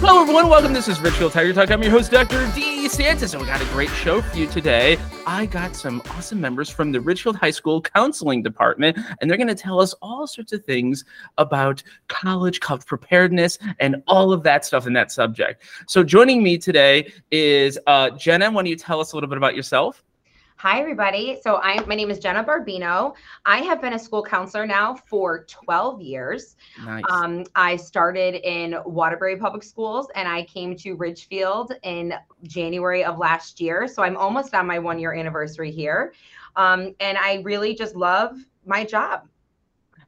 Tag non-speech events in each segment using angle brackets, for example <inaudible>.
Hello, everyone. Welcome. This is Ridgefield Tiger Talk. I'm your host, Dr. D. Santos, and we got a great show for you today. I got some awesome members from the Ridgefield High School Counseling Department, and they're going to tell us all sorts of things about college, college preparedness, and all of that stuff in that subject. So, joining me today is uh, Jenna. Why don't you tell us a little bit about yourself? Hi, everybody. So I, my name is Jenna Barbino. I have been a school counselor now for 12 years. Nice. Um, I started in Waterbury Public Schools and I came to Ridgefield in January of last year. So I'm almost on my one year anniversary here. Um, and I really just love my job.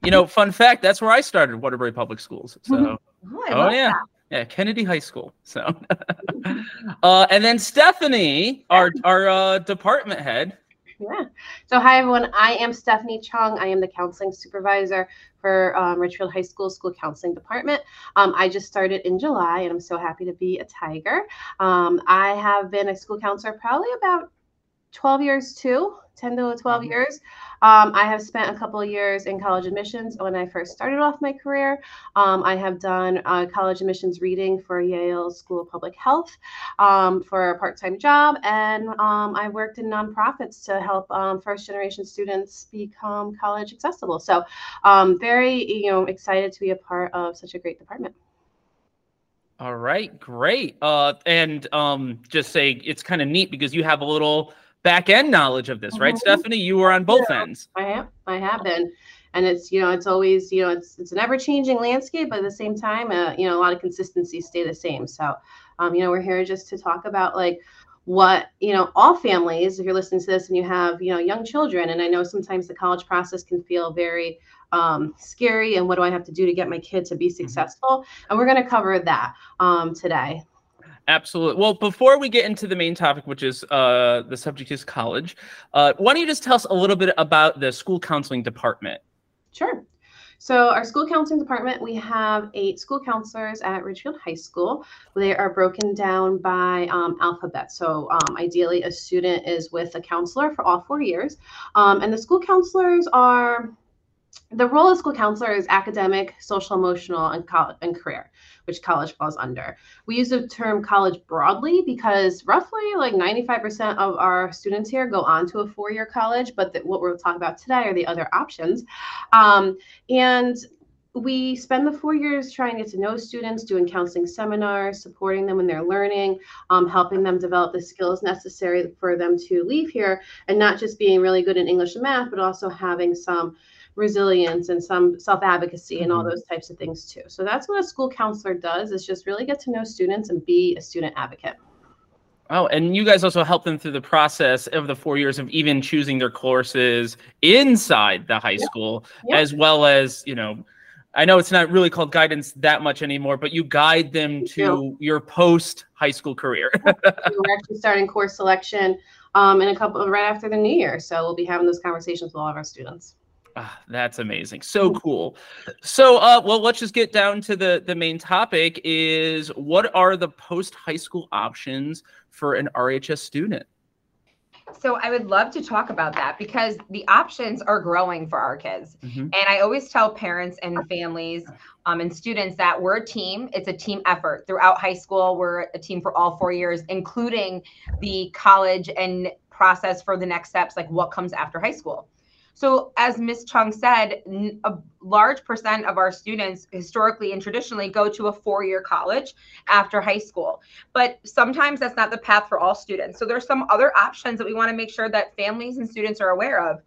you know, fun fact that's where I started, Waterbury Public Schools. So, Oh, I oh, love yeah. that. Yeah, Kennedy High School. So, <laughs> uh, and then Stephanie, our our uh, department head. Yeah. So, hi, everyone. I am Stephanie Cheung. I am the counseling supervisor for um, Ridgefield High School School Counseling Department. Um, I just started in July, and I'm so happy to be a Tiger. Um, I have been a school counselor probably about 12 years too, 10 to 12 Mhm. years. Um, I have spent a couple years in college admissions when I first started off my career. Um, I have done uh, college admissions reading for Yale School of Public Health um, for a part-time job, and um, I worked in nonprofits to help um, first-generation students become college accessible. So, um, very you know excited to be a part of such a great department. All right, great. Uh, and um, just say it's kind of neat because you have a little back end knowledge of this, right, Mhm. Stephanie? You were on both ends. I have, I have been, and it's you know it's always you know it's it's an ever changing landscape, but at the same time, uh, you know a lot of consistencies stay the same. So, um, you know we're here just to talk about like what you know all families. If you're listening to this and you have you know young children, and I know sometimes the college process can feel very um, scary, and what do I have to do to get my kid to be successful? And we're going to cover that um, today. Absolutely. Well, before we get into the main topic, which is uh, the subject is college, uh, why don't you just tell us a little bit about the school counseling department? Sure. So, our school counseling department, we have eight school counselors at Ridgefield High School. They are broken down by um, alphabet. So, um, ideally, a student is with a counselor for all four years. Um, and the school counselors are the role of school counselor is academic, social, emotional, and, college, and career, which college falls under. We use the term college broadly because roughly like 95% of our students here go on to a four year college, but the, what we'll talk about today are the other options. Um, and we spend the four years trying to get to know students, doing counseling seminars, supporting them in their learning, um, helping them develop the skills necessary for them to leave here, and not just being really good in English and math, but also having some resilience and some self-advocacy and all Mhm. those types of things too. So that's what a school counselor does is just really get to know students and be a student advocate. Oh, and you guys also help them through the process of the four years of even choosing their courses inside the high school, Yeah. as well as, you know, I know it's not really called guidance that much anymore, but you guide them to your post high school career. We're actually starting course selection um, in a couple right after the new year. So we'll be having those conversations with all of our students. Ah, that's amazing. So cool. So, uh, well, let's just get down to the the main topic. Is what are the post high school options for an RHS student? So I would love to talk about that because the options are growing for our kids. Mhm. And I always tell parents and families um, and students that we're a team. It's a team effort throughout high school. We're a team for all four years, including the college and process for the next steps, like what comes after high school. So, as Ms. Cheung said, a large percent of our students historically and traditionally go to a four year college after high school. But sometimes that's not the path for all students. So, there's some other options that we want to make sure that families and students are aware of.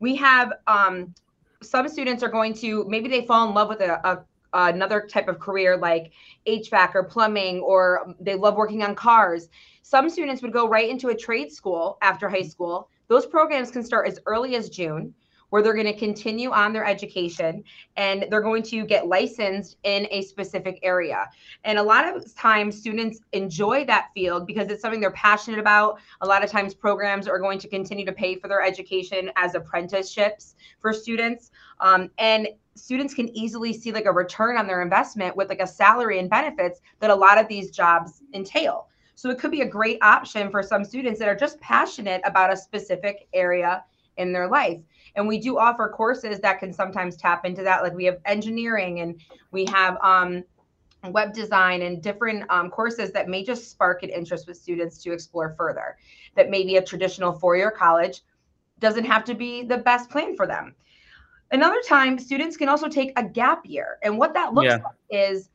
We have um, some students are going to maybe they fall in love with a, a another type of career like HVAC or plumbing, or they love working on cars. Some students would go right into a trade school after high school. Those programs can start as early as June, where they're going to continue on their education and they're going to get licensed in a specific area. And a lot of times, students enjoy that field because it's something they're passionate about. A lot of times, programs are going to continue to pay for their education as apprenticeships for students. Um, and students can easily see like a return on their investment with like a salary and benefits that a lot of these jobs entail. So it could be a great option for some students that are just passionate about a specific area in their life. And we do offer courses that can sometimes tap into that. Like we have engineering and we have um, web design and different um, courses that may just spark an interest with students to explore further. That maybe a traditional four year college doesn't have to be the best plan for them. Another time, students can also take a gap year. And what that looks Yeah. like is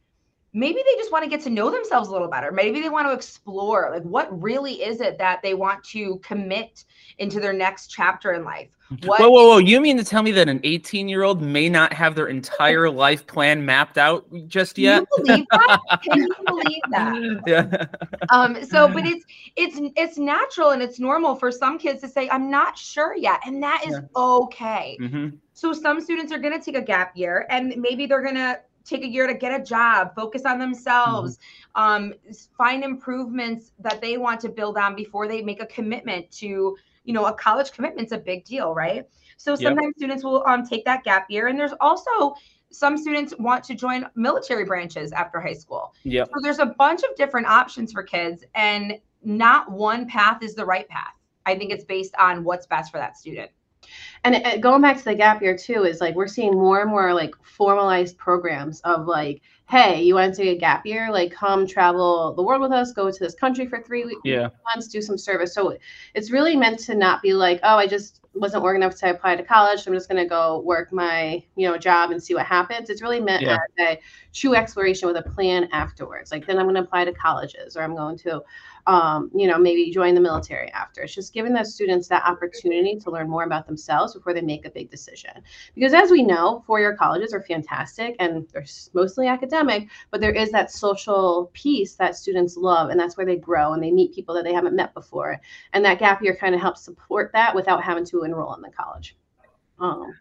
maybe they just want to get to know themselves a little better. Maybe they want to explore like what really is it that they want to commit into their next chapter in life. What Whoa, whoa, whoa! You mean to tell me that an 18-year-old may not have their entire <laughs> life plan mapped out just Can yet? you believe that? Can you <laughs> believe that? yeah. um so but it's it's it's natural and it's normal for some kids to say i'm not sure yet and that is okay hmm so some students are going to take a gap year and maybe they're going to take a year to get a job focus on themselves um, find improvements that they want to build on before they make a commitment to you know a college commitment's a big deal right so Yep. sometimes students will um, take that gap year and there's also some students want to join military branches after high school Yep. so there's a bunch of different options for kids, and not one path is the right path. I think it's based on what's best for that student. And going back to the gap year too is like we're seeing more and more like formalized programs of like, hey, you want to take a gap year? Like, come travel the world with us, go to this country for three weeks, Yeah. months, do some service. So it's really meant to not be like, oh, I just wasn't working enough to apply to college. So I'm just going to go work my you know job and see what happens. It's really meant Yeah. as a true exploration with a plan afterwards. Like then I'm going to apply to colleges or I'm going to um, you know, maybe join the military after. It's just giving those students that opportunity to learn more about themselves before they make a big decision. Because as we know, four-year colleges are fantastic and they're mostly academic, but there is that social piece that students love, and that's where they grow and they meet people that they haven't met before. And that gap year kind of helps support that without having to enroll in the college. Um,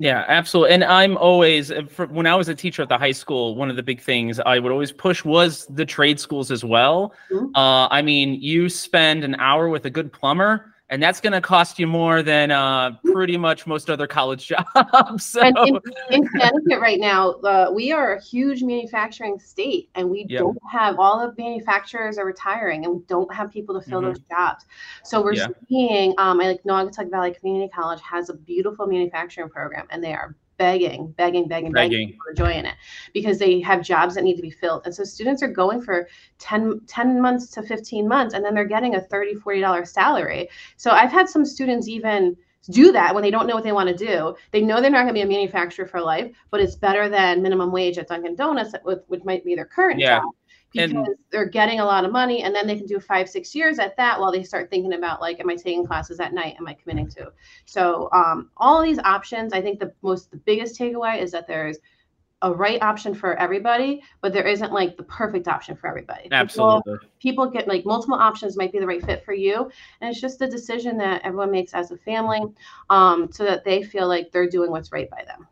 Yeah, absolutely. And I'm always, uh, when I was a teacher at the high school, one of the big things I would always push was the trade schools as well. Mhm. Uh, I mean, you spend an hour with a good plumber, and that's going to cost you more than uh, pretty much most other college <laughs> jobs. So, And in, in Connecticut right now, uh, we are a huge manufacturing state, and we Yeah. don't have all the manufacturers are retiring, and we don't have people to fill Mhm. those jobs. So we're Yeah. seeing, um, I like Naugatuck Valley Community College has a beautiful manufacturing program, and they are begging, begging, begging, begging people to join it because they have jobs that need to be filled. And so students are going for 10, 10 months to 15 months, and then they're getting a 30 $40 salary. So I've had some students even do that when they don't know what they want to do. They know they're not going to be a manufacturer for life, but it's better than minimum wage at Dunkin' Donuts, which, which might be their current Yeah. job. Because And- they're getting a lot of money, and then they can do five, six years at that while they start thinking about like, am I taking classes at night? Am I committing to? So um, all these options, I think the most, the biggest takeaway is that there's a right option for everybody, but there isn't like the perfect option for everybody. People- absolutely. people get like multiple options might be the right fit for you and it's just a decision that everyone makes as a family um, so that they feel like they're doing what's right by them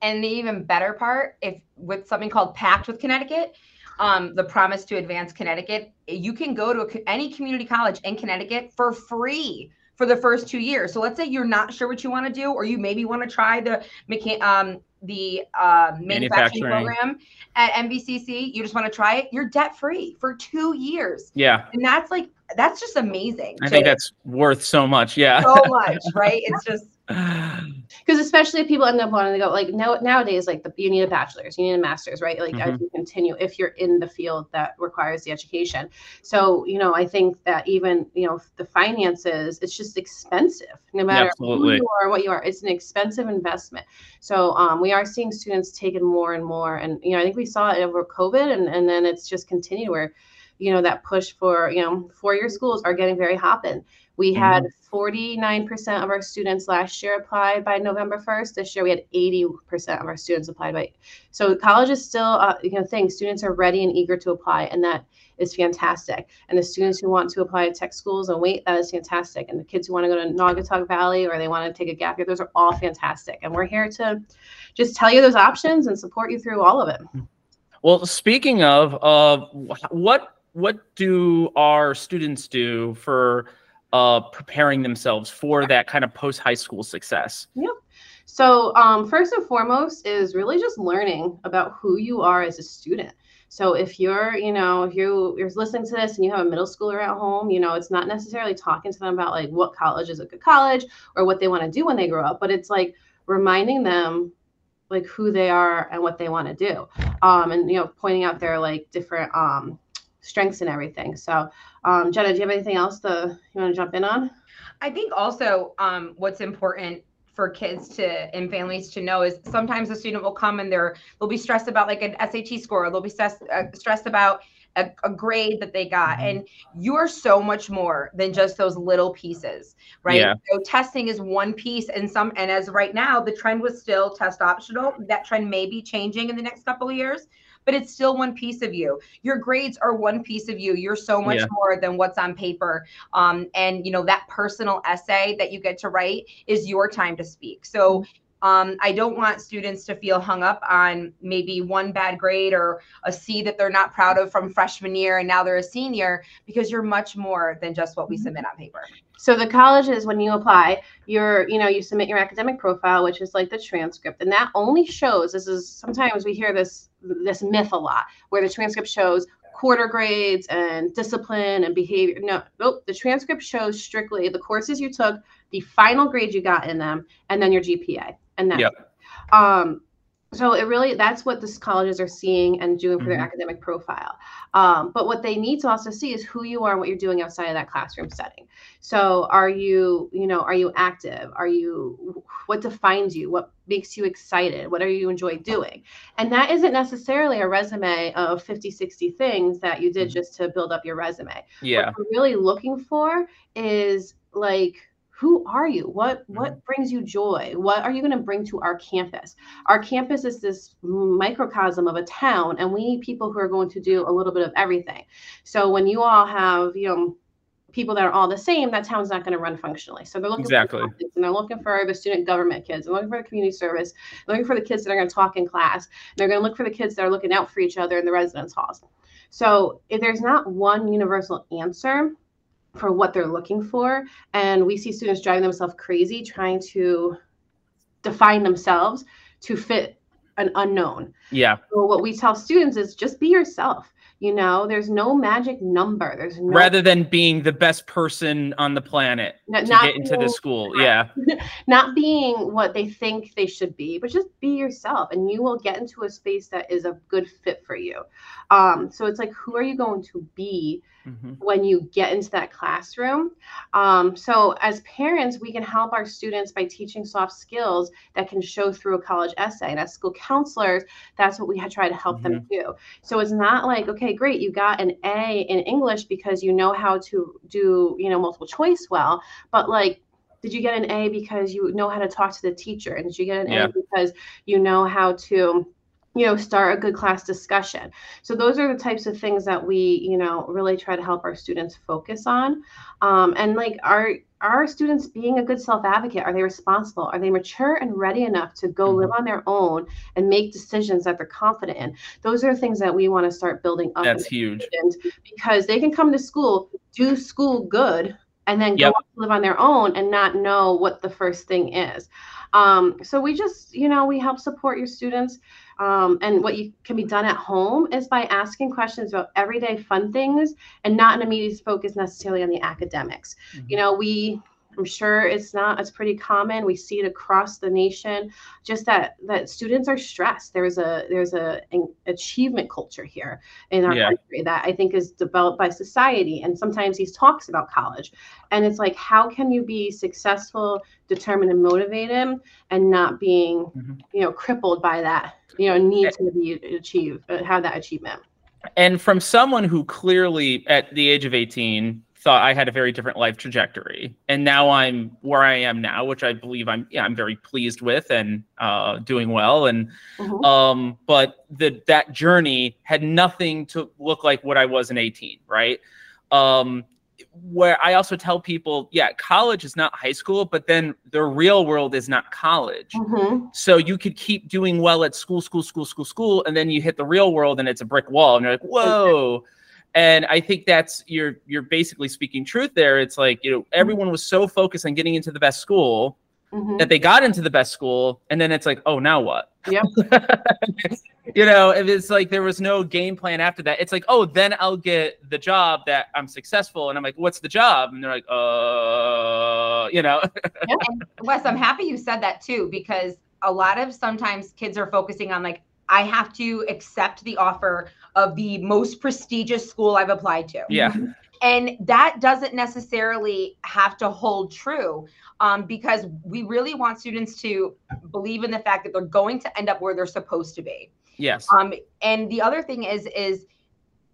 And the even better part, if with something called Pact with Connecticut, um, the promise to advance Connecticut, you can go to a, any community college in Connecticut for free for the first two years. So let's say you're not sure what you want to do, or you maybe want to try the mecha- um, the uh, manufacturing, Manufacturing. program at NVCC. You just want to try it. You're debt free for two years, Yeah, and that's like that's just amazing. I to- think that's worth so much. Yeah. so <laughs> much, right? It's just <sighs> because especially if people end up wanting to go like now nowadays like the, you need a bachelor's you need a master's right? Like as you continue if you're in the field that requires the education. So you know i think that even you know the finances it's just expensive no matter who you are what you are. It's an expensive investment. So um, we are seeing students taking more and more and you know i think we saw it over covid and, and then it's just continued where you know that push for you know four-year schools are getting very hopping we had 49% of our students last year apply by November 1st. This year we had 80% of our students applied by. So college is still, uh, you know, thing. Students are ready and eager to apply, and that is fantastic. And the students who want to apply to tech schools and wait, that is fantastic. And the kids who want to go to Naugatuck Valley or they want to take a gap year, those are all fantastic. And we're here to just tell you those options and support you through all of it. Well, speaking of, uh, what what do our students do for uh, preparing themselves for that kind of post high school success? So, um, first and foremost is really just learning about who you are as a student. So if you're, you know, if you you're listening to this and you have a middle schooler at home, you know, it's not necessarily talking to them about like what college is a good college or what they want to do when they grow up, but it's like reminding them like who they are and what they want to do. Um, and you know, pointing out their like different um strengths and everything. So um Jenna, do you have anything else to you want to jump in on? I think also um, what's important for kids to and families to know is sometimes a student will come and they're they'll be stressed about like an SAT score, they'll be stressed uh, stressed about a, a, grade that they got, mm-hmm. and you're so much more than just those little pieces, right? Yeah. So testing is one piece, and some and as right now the trend was still test optional. That trend may be changing in the next couple of years but it's still one piece of you. Your grades are one piece of you. You're so much yeah. more than what's on paper. Um, and you know that personal essay that you get to write is your time to speak. So um, I don't want students to feel hung up on maybe one bad grade or a C that they're not proud of from freshman year and now they're a senior because you're much more than just what we mm-hmm. submit on paper. So the colleges, when you apply, you're, you know, you submit your academic profile, which is like the transcript, and that only shows. This is sometimes we hear this this myth a lot, where the transcript shows quarter grades and discipline and behavior. No, nope. The transcript shows strictly the courses you took, the final grade you got in them, and then your GPA. And that. Um, so it really that's what the colleges are seeing and doing for mm-hmm. their academic profile. Um, but what they need to also see is who you are and what you're doing outside of that classroom setting. So are you you know are you active? Are you what defines you? What makes you excited? What are you enjoy doing? And that isn't necessarily a resume of 50 60 things that you did mm-hmm. just to build up your resume. Yeah. what we're really looking for is like who are you? What what mm-hmm. brings you joy? What are you going to bring to our campus? Our campus is this microcosm of a town and we need people who are going to do a little bit of everything. So when you all have you know people that are all the same that town's not going to run functionally. So they're looking exactly. for and they're looking for the student government kids they're looking for the community service they're looking for the kids that are going to talk in class they're going to look for the kids that are looking out for each other in the residence halls. So if there's not one universal answer for what they're looking for. And we see students driving themselves crazy trying to define themselves to fit an unknown. Yeah. So what we tell students is just be yourself. You know, there's no magic number. There's no rather than being the best person on the planet not, to not get into the school. <laughs> Yeah. not being what they think they should be, but just be yourself and you will get into a space that is a good fit for you. Um, so it's like, who are you going to be mm-hmm. when you get into that classroom? Um, so as parents, we can help our students by teaching soft skills that can show through a college essay. And as school counselors, that's what we try to help mm-hmm. them do. So it's not like, okay, great, you got an A in English because you know how to do, you know, multiple choice well, but like did you get an A because you know how to talk to the teacher? And did you get an yeah. A because you know how to you know start a good class discussion so those are the types of things that we you know really try to help our students focus on um, and like are are students being a good self advocate are they responsible? Are they mature and ready enough to go live mm-hmm. on their own and make decisions that they're confident in? Those are things that we want to start building up that's huge. because they can come to school do school good and then go yep. live on their own and not know what the first thing is. Um, so we just you know we help support your students um, and what you can be done at home is by asking questions about everyday fun things and not an immediate focus necessarily on the academics. Mm-hmm. You know, we I'm sure it's not it's pretty common. We see it across the nation. Just that that students are stressed. There's a there's a an achievement culture here in our yeah. country that I think is developed by society. And sometimes these talks about college, and it's like how can you be successful, determined, and motivated, and not being mm-hmm. you know crippled by that you know need to be achieve uh, have that achievement. And from someone who clearly at the age of 18 thought I had a very different life trajectory, and now I'm where I am now, which I believe I'm yeah I'm very pleased with and uh, doing well. And mm-hmm. um, but the that journey had nothing to look like what I was in 18, right? Um, where I also tell people, yeah, college is not high school, but then the real world is not college. Mm-hmm. So you could keep doing well at school, school, school, school, school, and then you hit the real world and it's a brick wall, and you're like, whoa and i think that's you're you're basically speaking truth there. It's like you know everyone was so focused on getting into the best school Mhm. that they got into the best school. And then it's like oh now what? Yep. <laughs> you know if it's like there was no game plan after that it's like oh then i'll get the job that i'm successful. And i'm like what's the job? And they're like uh you know. And Wes, I'm happy you said that too, because a lot of sometimes kids are focusing on like, I have to accept the offer of the most prestigious school I've applied to. yeah And that doesn't necessarily have to hold true um, because we really want students to believe in the fact that they're going to end up where they're supposed to be. yes Um, and the other thing is, is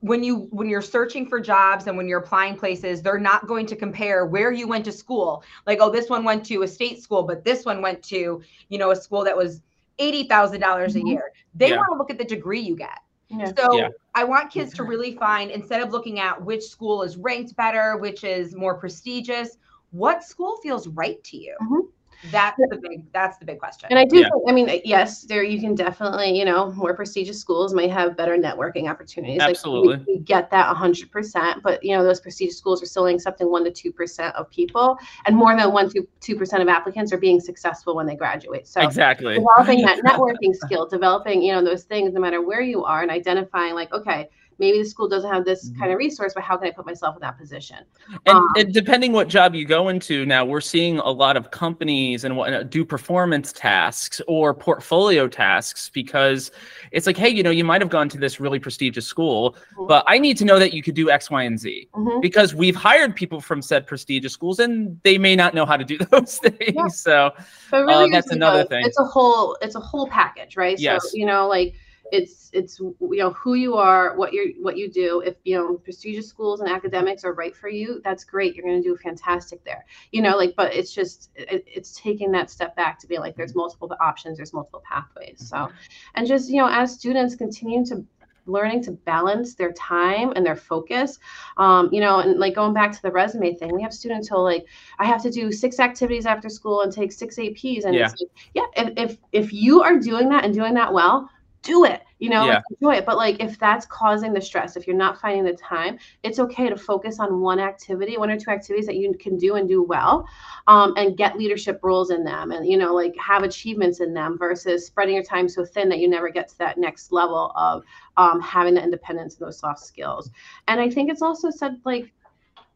when you when you're searching for jobs and when you're applying places, they're not going to compare where you went to school. Like, oh, this one went to a state school, but this one went to, you know, a school that was eighty thousand dollars a Mhm. year. They Yeah. want to look at the degree you get. Yeah. So Yeah. I want kids to really find instead of looking at which school is ranked better, which is more prestigious, what school feels right to you. Mhm. That's the big. That's the big question. And I do Yeah. think, I mean, uh, yes, there you can definitely, you know, more prestigious schools might have better networking opportunities. Like, we- Absolutely. we, get that 100%, but, you know, those prestigious schools are still only accepting 1% to 2% of people, and more than 1% to 2% of applicants are being successful when they graduate. So, exactly developing that <laughs> networking skill, developing, you know, those things no matter where you are, and identifying, like, okay, maybe the school doesn't have this Mhm. kind of resource, but how can I put myself in that position? And, Um, and depending what job you go into now, we're seeing a lot of companies and what do performance tasks or portfolio tasks because it's like, hey, you know, you might have gone to this really prestigious school, Mhm. but I need to know that you could do X, Y, and Z Mhm. because we've hired people from said prestigious schools and they may not know how to do <laughs> those things. Yeah. So So it Uh, that's another thing. It's a whole it's a whole package, right? Yes. So you know, like it's it's you know who you are, what you're what you do. If you know prestigious schools and academics are right for you, that's great. You're going to do fantastic there. You know, like but it's just it, it's taking that step back to be like there's multiple options, there's multiple pathways. So and just you know as students continue to learning to balance their time and their focus um, you know and like going back to the resume thing we have students who are like i have to do six activities after school and take six aps and Yeah. it's like, yeah if, if if you are doing that and doing that well do it you know Yeah. enjoy it but like if that's causing the stress if you're not finding the time it's okay to focus on one activity one or two activities that you can do and do well um, and get leadership roles in them and you know like have achievements in them versus spreading your time so thin that you never get to that next level of um, having the independence and those soft skills and i think it's also said like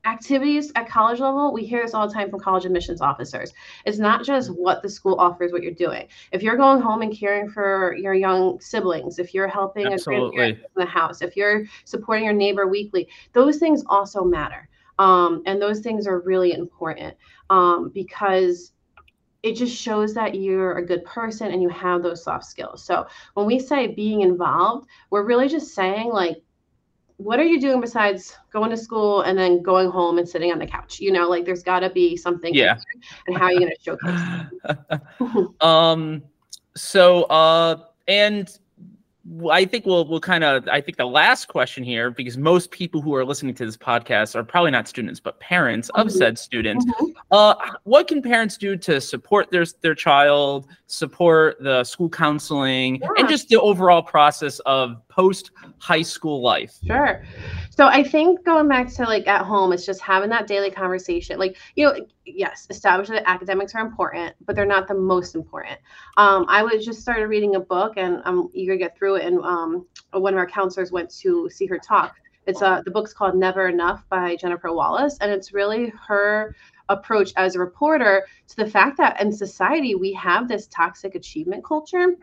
activities at college level we hear this all the time from college admissions officers. It's not just what the school offers what you're doing. If you're going home and caring for your young siblings if you're helping a Absolutely. grandparent in the house if you're supporting your neighbor weekly those things also matter. Um, and those things are really important um, because it just shows that you're a good person and you have those soft skills. So when we say being involved we're really just saying like what are you doing besides going to school and then going home and sitting on the couch you know like there's got to be something Yeah. and how are you going to showcase <laughs> um so uh and I think we'll we'll kind of I think the last question here because most people who are listening to this podcast are probably not students but parents of Mhm. said students. Mhm. Uh, what can parents do to support their their child, support the school counseling, Yeah. and just the overall process of post high school life? Sure. So I think going back to like at home, it's just having that daily conversation. Like, you know, yes, establish that academics are important, but they're not the most important. Um, I was just started reading a book and I'm eager to get through it. And um, one of our counselors went to see her talk. It's uh, the book's called Never Enough by Jennifer Wallace. And it's really her approach as a reporter to the fact that in society, we have this toxic achievement culture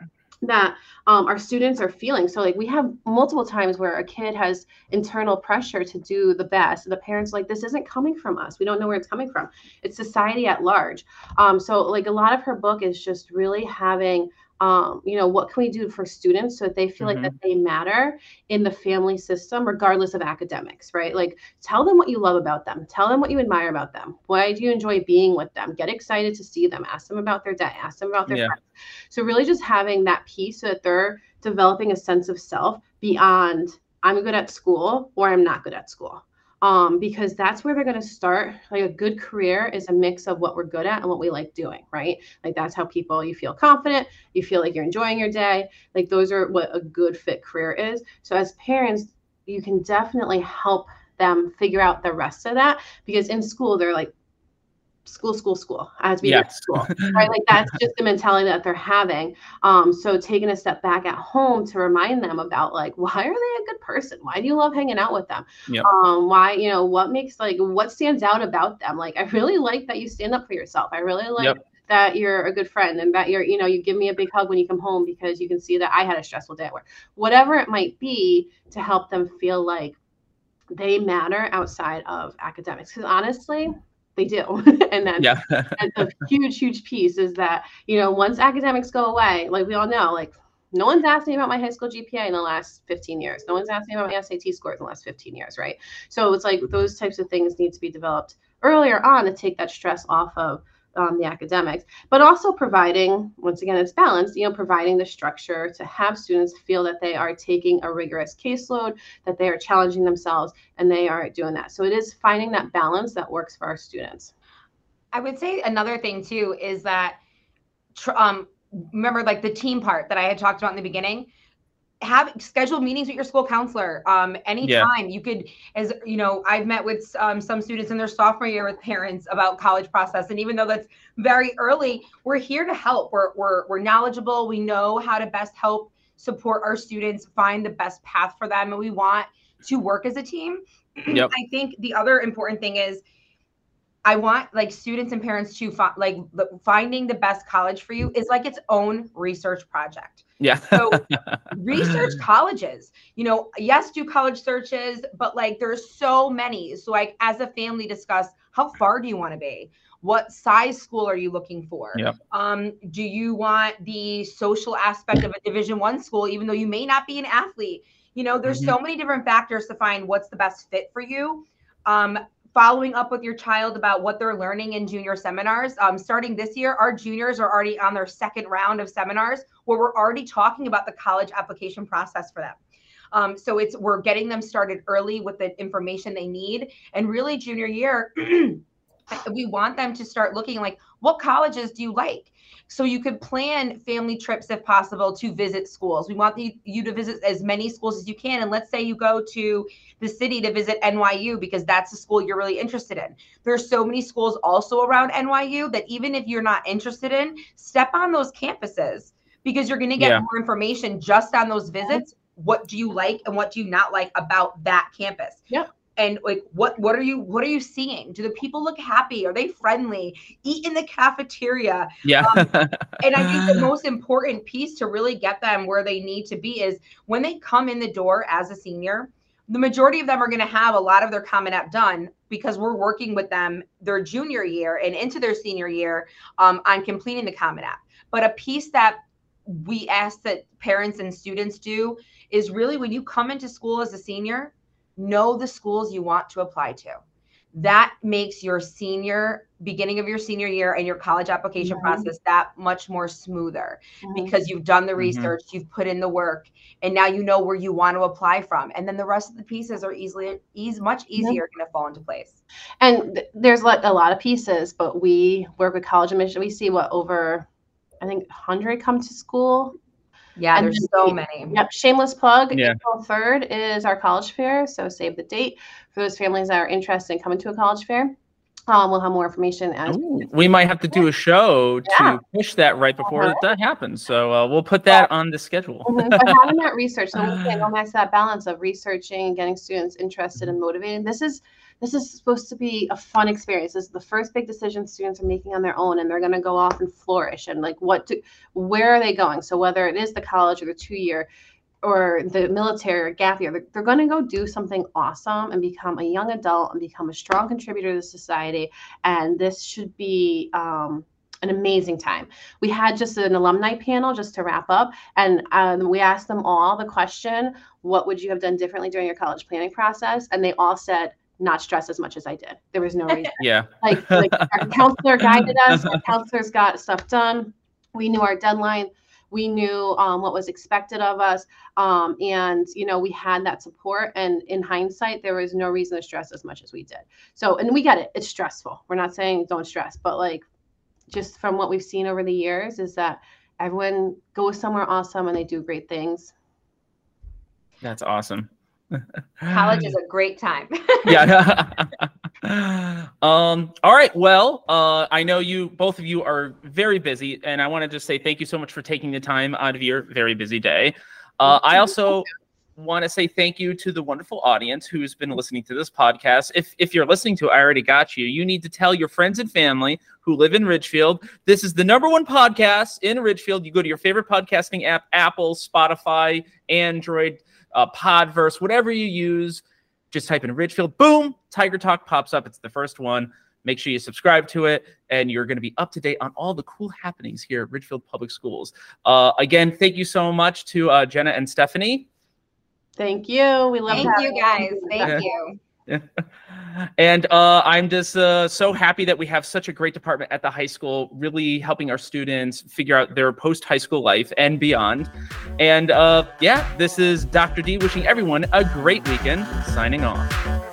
that um, our students are feeling. So like we have multiple times where a kid has internal pressure to do the best, and the parents are like this isn't coming from us. We don't know where it's coming from. It's society at large. Um, so like a lot of her book is just really having. Um, you know, what can we do for students so that they feel like that they matter in the family system, regardless of academics, right? Like, tell them what you love about them, tell them what you admire about them. Why do you enjoy being with them? Get excited to see them, ask them about their day, ask them about their Yeah. friends. So really just having that piece so that they're developing a sense of self beyond I'm good at school or I'm not good at school. Um, because that's where they're going to start. Like a good career is a mix of what we're good at and what we like doing, right? Like that's how people you feel confident, you feel like you're enjoying your day. Like those are what a good fit career is. So as parents, you can definitely help them figure out the rest of that because in school they're like school, school, school. I have to be Yeah. at school, <laughs> right? Like that's just the mentality that they're having. Um, so taking a step back at home to remind them about like, why are they a good person? Why do you love hanging out with them? Yep. Um, why, you know, what makes like what stands out about them? Like, I really like that you stand up for yourself. I really like Yep. that you're a good friend and that you're, you know, you give me a big hug when you come home because you can see that I had a stressful day at work. Whatever it might be to help them feel like they matter outside of academics. Because honestly, they do. <laughs> and then Yeah. <laughs> a huge, huge piece is that, you know, once academics go away, like we all know, like no one's asked me about my high school GPA in the last 15 years. No one's asked me about my SAT scores in the last 15 years, right? So it's like those types of things need to be developed earlier on to take that stress off of um, the academics, but also providing, once again, it's balanced, you know, providing the structure to have students feel that they are taking a rigorous caseload, that they are challenging themselves, and they are doing that. So it is finding that balance that works for our students. I would say another thing too is that, um, remember like the team part that I had talked about in the beginning. Have scheduled meetings with your school counselor. Um, anytime you could, as you know, I've met with um, some students in their sophomore year with parents about college process, and even though that's very early, we're here to help. We're we're we're knowledgeable. We know how to best help support our students find the best path for them, and we want to work as a team. <clears throat> Yep. I think the other important thing is I want like students and parents to find like the, finding the best college for you is like its own research project. Yeah. So <laughs> research colleges. You know, yes, do college searches, but like there's so many. So like as a family discuss how far do you want to be? What size school are you looking for? Yep. Um, do you want the social aspect of a division one school, even though you may not be an athlete? You know, there's so many different factors to find what's the best fit for you. Um, following up with your child about what they're learning in junior seminars. Um, starting this year, our juniors are already on their second round of seminars where we're already talking about the college application process for them. Um, so it's we're getting them started early with the information they need, and really junior year, <clears throat> we want them to start looking like what colleges do you like? So you could plan family trips if possible to visit schools. We want the, you to visit as many schools as you can. And let's say you go to the city to visit nyu because that's the school you're really interested in. There's so many schools also around nyu that even if you're not interested in step on those campuses because you're going to get Yeah. more information just on those visits. What do you like and what do you not like about that campus? Yep. And like what what are you what are you seeing? Do the people look happy? Are they friendly? Eat in the cafeteria. Yeah. and i think the <laughs> most important piece to really get them where they need to be is when they come in the door as a senior the majority of them are going to have a lot of their common app done because we're working with them their junior year and into their senior year um, on completing the common app. But a piece that we ask that parents and students do is really when you come into school as a senior know the schools you want to apply to that makes your senior beginning of your senior year and your college application Mhm. process that much more smoother Mm-hmm. because you've done the Mhm. research, you've put in the work, and now you know where you want to apply from. And then the rest of the pieces are easily ease much easier going to fall into place. and th- there's like a lot of pieces but we work with college admission we see what over i think 100 come to school Yeah, And there's so we- many. yep shameless plug Yeah. april 3rd is our college fair so save the date for those families that are interested in coming to a college fair um, we'll have more information as Ooh, we might have to do a show Yeah. to push that right before Uh-huh. that happens. So uh, we'll put that on the schedule. Mhm, <laughs> but having that research, so once again, going back to that balance of researching and getting students interested and motivated. This is this is supposed to be a fun experience. This is the first big decision students are making on their own, and they're going to go off and flourish. And like, what do, where are they going? So whether it is the college or the two year, or the military or gap year, they're, they're going to go do something awesome and become a young adult and become a strong contributor to society. And this should be. Um, an amazing time. We had just an alumni panel just to wrap up, and um, we asked them all the question, "What would you have done differently during your college planning process?" And they all said, "Not stress as much as I did. There was no <laughs> reason." Yeah. like, like our <laughs> counselor guided us. Our counselors got stuff done. We knew our deadline. We knew um, what was expected of us, um, and you know we had that support. And in hindsight, there was no reason to stress as much as we did. So, and we get it; it's stressful. We're not saying don't stress, but like just from what we've seen over the years, is that everyone goes somewhere awesome and they do great things. That's awesome. College is <laughs> a great time. <laughs> yeah. <laughs> um all right well uh i know you both of you are very busy and i want to just say thank you so much for taking the time out of your very busy day. Uh i also want to say thank you to the wonderful audience who's been listening to this podcast. If if you're listening to it, i already got you. You need to tell your friends and family who live in ridgefield. This is the number one podcast in ridgefield. You go to your favorite podcasting app apple spotify android uh, podverse whatever you use just type in Ridgefield, boom, Tiger Talk pops up. It's the first one. Make sure you subscribe to it, and you're going to be up to date on all the cool happenings here at Ridgefield Public Schools. Uh, again, thank you so much to uh, Jenna and Stephanie. Thank you. We love Thank you guys. Thank Yeah. you. <laughs> and uh, I'm just uh, so happy that we have such a great department at the high school, really helping our students figure out their post high school life and beyond. And uh, yeah, this is Dr. D wishing everyone a great weekend. Signing off.